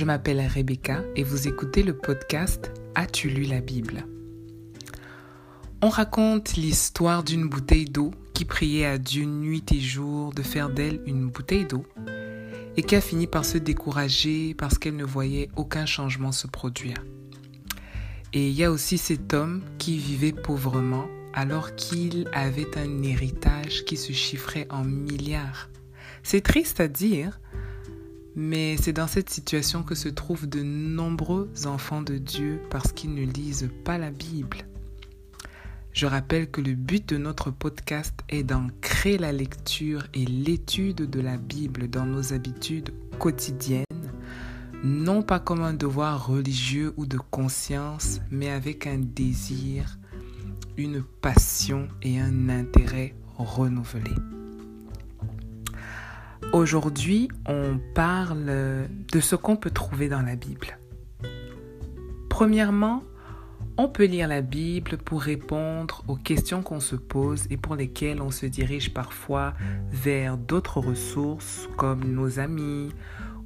je m'appelle Rebecca et vous écoutez le podcast As-tu lu la Bible? On raconte l'histoire d'une bouteille d'eau qui priait à Dieu nuit et jour de faire d'elle une bouteille d'eau et qui a fini par se décourager parce qu'elle ne voyait aucun changement se produire. Et il y a aussi cet homme qui vivait pauvrement alors qu'il avait un héritage qui se chiffrait en milliards. C'est triste à dire, mais c'est dans cette situation que se trouvent de nombreux enfants de Dieu parce qu'ils ne lisent pas la Bible. Je rappelle que le but de notre podcast est d'ancrer la lecture et l'étude de la Bible dans nos habitudes quotidiennes, non pas comme un devoir religieux ou de conscience, mais avec un désir, une passion et un intérêt renouvelés. Aujourd'hui, on parle de ce qu'on peut trouver dans la Bible. Premièrement, on peut lire la Bible pour répondre aux questions qu'on se pose et pour lesquelles on se dirige parfois vers d'autres ressources comme nos amis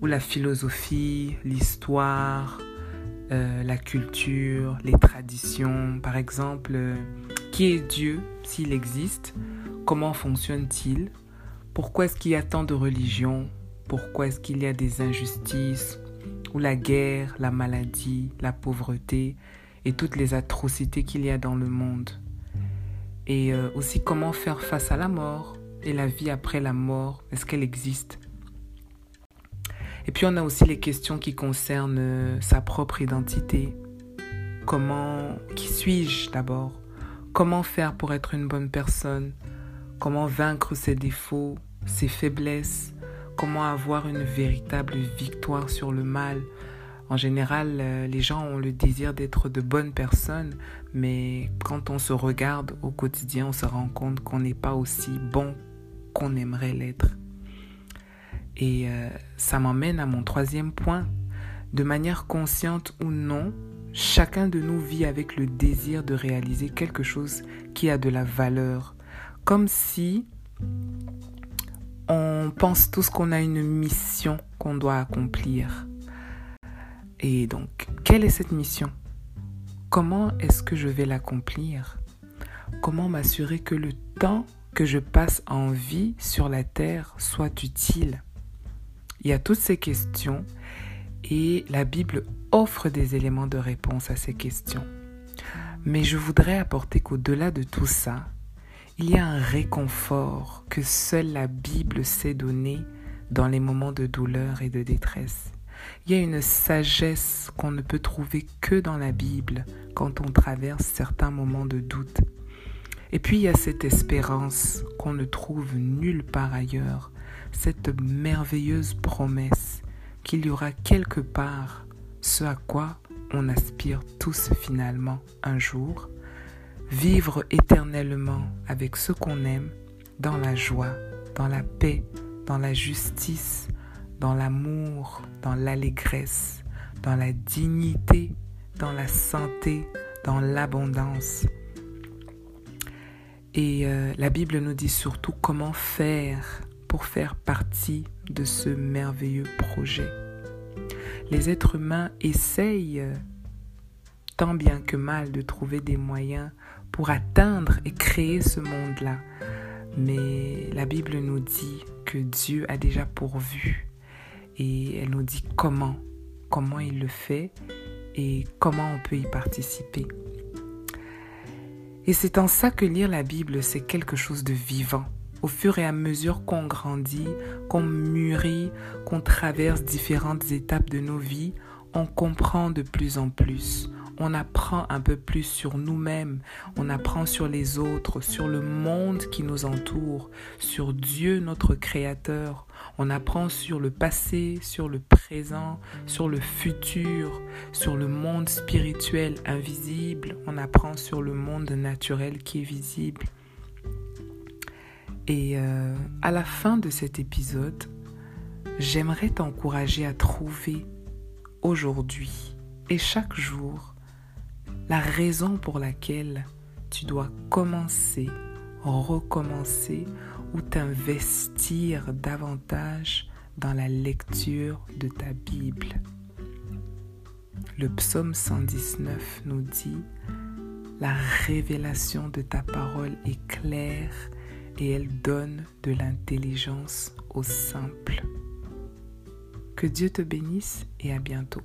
ou la philosophie, l'histoire, euh, la culture, les traditions. Par exemple, euh, qui est Dieu s'il existe? Comment fonctionne-t-il? Pourquoi est-ce qu'il y a tant de religions? Pourquoi est-ce qu'il y a des injustices? Ou la guerre, la maladie, la pauvreté et toutes les atrocités qu'il y a dans le monde? Et euh, aussi comment faire face à la mort et la vie après la mort, est-ce qu'elle existe? Et puis on a aussi les questions qui concernent euh, sa propre identité. Comment, qui suis-je d'abord? Comment faire pour être une bonne personne? Comment vaincre ses défauts, ses faiblesses, comment avoir une véritable victoire sur le mal? En général, euh, les gens ont le désir d'être de bonnes personnes, mais quand on se regarde au quotidien, on se rend compte qu'on n'est pas aussi bon qu'on aimerait l'être. Et euh, ça m'emmène à mon troisième point. De manière consciente ou non, chacun de nous vit avec le désir de réaliser quelque chose qui a de la valeur, comme si on pense tous qu'on a une mission qu'on doit accomplir. Et donc, quelle est cette mission? Comment est-ce que je vais l'accomplir? Comment m'assurer que le temps que je passe en vie sur la terre soit utile? Il y a toutes ces questions et la Bible offre des éléments de réponse à ces questions. Mais je voudrais apporter qu'au-delà de tout ça, il y a un réconfort que seule la Bible sait donner dans les moments de douleur et de détresse. Il y a une sagesse qu'on ne peut trouver que dans la Bible quand on traverse certains moments de doute. Et puis il y a cette espérance qu'on ne trouve nulle part ailleurs, cette merveilleuse promesse qu'il y aura quelque part ce à quoi on aspire tous finalement un jour, vivre éternellement avec ceux qu'on aime dans la joie, dans la paix, dans la justice, dans l'amour, dans l'allégresse, dans la dignité, dans la santé, dans l'abondance. Et euh, la Bible nous dit surtout comment faire pour faire partie de ce merveilleux projet. Les êtres humains essayent tant bien que mal de trouver des moyens pour atteindre et créer ce monde-là. Mais la Bible nous dit que Dieu a déjà pourvu et elle nous dit comment, comment il le fait et comment on peut y participer. Et c'est en ça que lire la Bible, c'est quelque chose de vivant. Au fur et à mesure qu'on grandit, qu'on mûrit, qu'on traverse différentes étapes de nos vies, on comprend de plus en plus on apprend un peu plus sur nous-mêmes, on apprend sur les autres, sur le monde qui nous entoure, sur Dieu notre Créateur. On apprend sur le passé, sur le présent, sur le futur, sur le monde spirituel invisible. On apprend sur le monde naturel qui est visible. Et euh, à la fin de cet épisode, j'aimerais t'encourager à trouver aujourd'hui et chaque jour la raison pour laquelle tu dois commencer, recommencer ou t'investir davantage dans la lecture de ta Bible. le psaume 119 nous dit, La révélation de ta parole est claire et elle donne de l'intelligence aux simples. Que Dieu te bénisse et à bientôt.